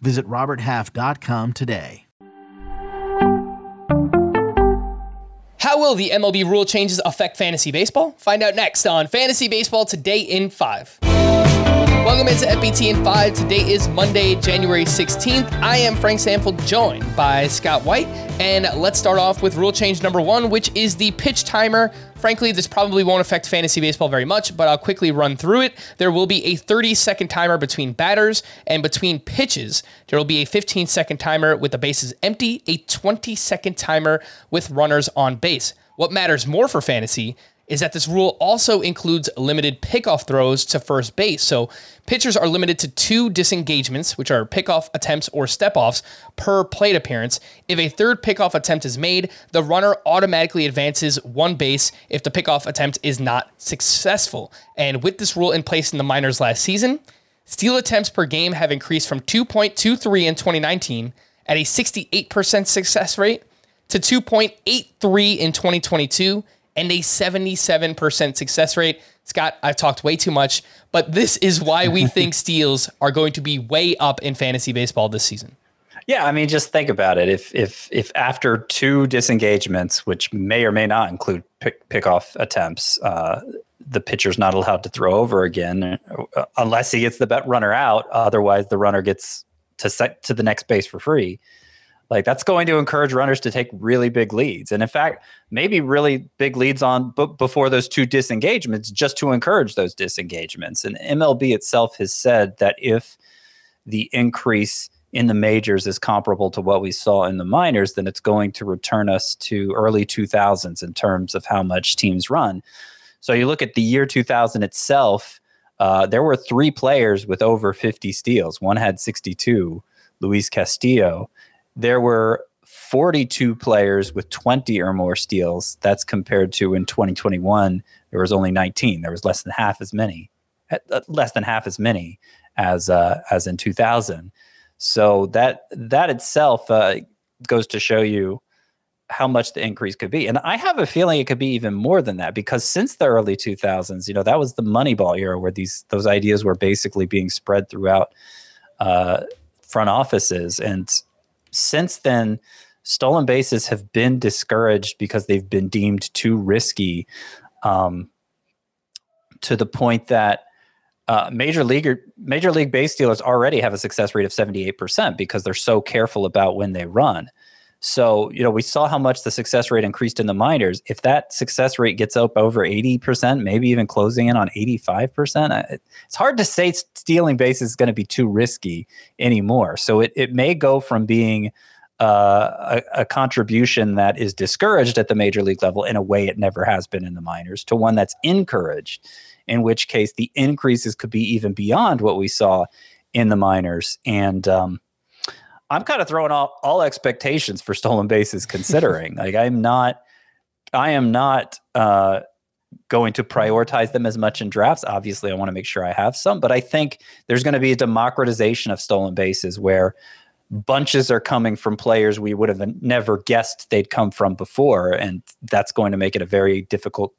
Visit RobertHalf.com today. How will the MLB rule changes affect fantasy baseball? Find out next on Fantasy Baseball Today in 5. Welcome into FBT in 5. Today is Monday, January 16th. I am Frank Stampfl, joined by Scott White. And let's start off with rule change number one, which is the pitch timer. Frankly, this probably won't affect fantasy baseball very much, but I'll quickly run through it. There will be a 30 second timer between batters and between pitches. There will be a 15 second timer with the bases empty, a 20 second timer with runners on base. What matters more for fantasy is that this rule also includes limited pickoff throws to first base. So pitchers are limited to two disengagements, which are pickoff attempts or step offs per plate appearance. If a third pickoff attempt is made, the runner automatically advances one base if the pickoff attempt is not successful. And with this rule in place in the minors last season, steal attempts per game have increased from 2.23 in 2019 at a 68% success rate to 2.83 in 2022 and a 77% success rate. Scott, I've talked way too much, but this is why we think steals are going to be way up in fantasy baseball this season. Yeah, I mean, just think about it. If if if after two disengagements, which may or may not include pick pickoff attempts, uh, the pitcher's not allowed to throw over again uh, unless he gets the bet runner out. Otherwise, the runner gets to set to the next base for free. Like that's going to encourage runners to take really big leads. And in fact, maybe really big leads on b- before those two disengagements just to encourage those disengagements. And MLB itself has said that if the increase in the majors is comparable to what we saw in the minors, then it's going to return us to early 2000s in terms of how much teams run. So you look at the year 2000 itself, uh, there were three players with over 50 steals. One had 62, Luis Castillo there were 42 players with 20 or more steals. That's compared to in 2021, there was only 19. There was less than half as many, uh, less than half as many as uh, as in 2000. So that that itself uh, goes to show you how much the increase could be. And I have a feeling it could be even more than that because since the early 2000s, you know, that was the Moneyball era where these those ideas were basically being spread throughout uh, front offices and since then, stolen bases have been discouraged because they've been deemed too risky um, to the point that uh, major league major league base stealers already have a success rate of 78% because they're so careful about when they run. So, you know, we saw how much the success rate increased in the minors. If that success rate gets up over 80%, maybe even closing in on 85%, it's hard to say stealing base is going to be too risky anymore. So it, it may go from being uh, a, a, contribution that is discouraged at the major league level in a way it never has been in the minors to one that's encouraged, in which case the increases could be even beyond what we saw in the minors. And, um, I'm kind of throwing all, all expectations for stolen bases considering. like I'm not I am not uh, going to prioritize them as much in drafts. Obviously, I want to make sure I have some, but I think there's going to be a democratization of stolen bases where bunches are coming from players we would have never guessed they'd come from before, and that's going to make it a very difficult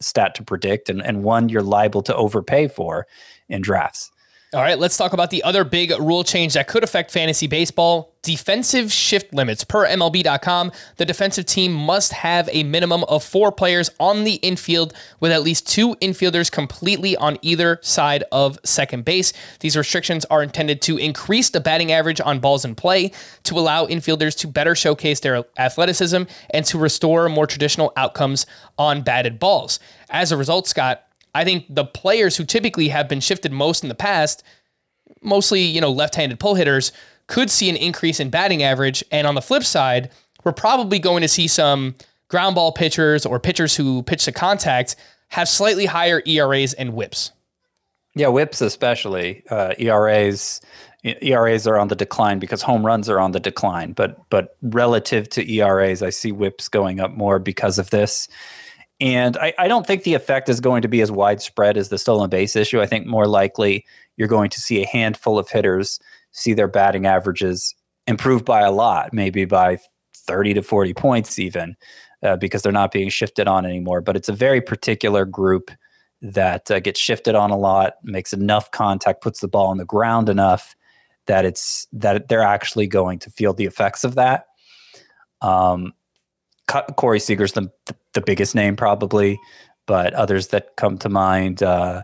stat to predict and, and one you're liable to overpay for in drafts. All right, let's talk about the other big rule change that could affect fantasy baseball defensive shift limits. Per MLB.com, the defensive team must have a minimum of four players on the infield with at least two infielders completely on either side of second base. These restrictions are intended to increase the batting average on balls in play, to allow infielders to better showcase their athleticism, and to restore more traditional outcomes on batted balls. As a result, Scott, I think the players who typically have been shifted most in the past, mostly, you know, left-handed pull hitters, could see an increase in batting average. And on the flip side, we're probably going to see some ground ball pitchers or pitchers who pitch to contact have slightly higher ERAs and WHIPs. Yeah, WHIPs especially. Uh, ERAs ERAs are on the decline because home runs are on the decline. But but relative to ERAs, I see WHIPs going up more because of this. And I, I don't think the effect is going to be as widespread as the stolen base issue. I think more likely you're going to see a handful of hitters see their batting averages improve by a lot, maybe by 30 to 40 points, even uh, because they're not being shifted on anymore. But it's a very particular group that uh, gets shifted on a lot, makes enough contact, puts the ball on the ground enough that it's that they're actually going to feel the effects of that. Um, Corey Seager's the, the biggest name probably, but others that come to mind uh,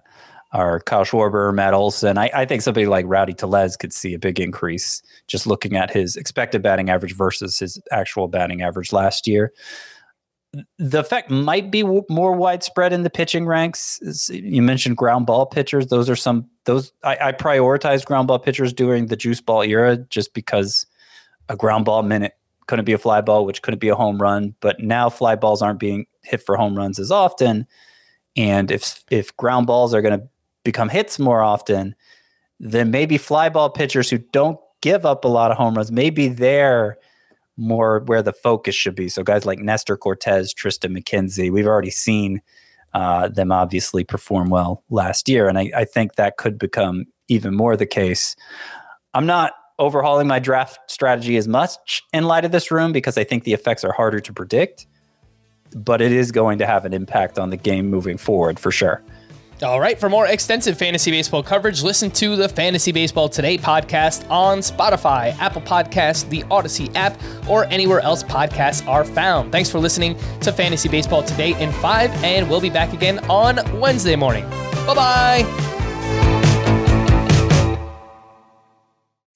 are Kyle Schwarber, Matt Olson. I, I, think somebody like Rowdy Tellez could see a big increase just looking at his expected batting average versus his actual batting average last year. The effect might be w- more widespread in the pitching ranks. You mentioned ground ball pitchers; those are some those I, I prioritized ground ball pitchers during the juice ball era just because a ground ball minute couldn't be a fly ball, which couldn't be a home run. But now fly balls aren't being hit for home runs as often. And if if ground balls are going to become hits more often, then maybe fly ball pitchers who don't give up a lot of home runs, maybe they're more where the focus should be. So guys like Nestor Cortes, Triston McKenzie, we've already seen uh, them obviously perform well last year. And I, I think that could become even more the case. I'm not overhauling my draft strategy as much in light of this room because I think the effects are harder to predict, but it is going to have an impact on the game moving forward for sure. All right, for more extensive fantasy baseball coverage, listen to the Fantasy Baseball Today podcast on Spotify, Apple Podcasts, the Audacy app, or anywhere else podcasts are found. Thanks for listening to Fantasy Baseball Today in 5, and we'll be back again on Wednesday morning. Bye bye.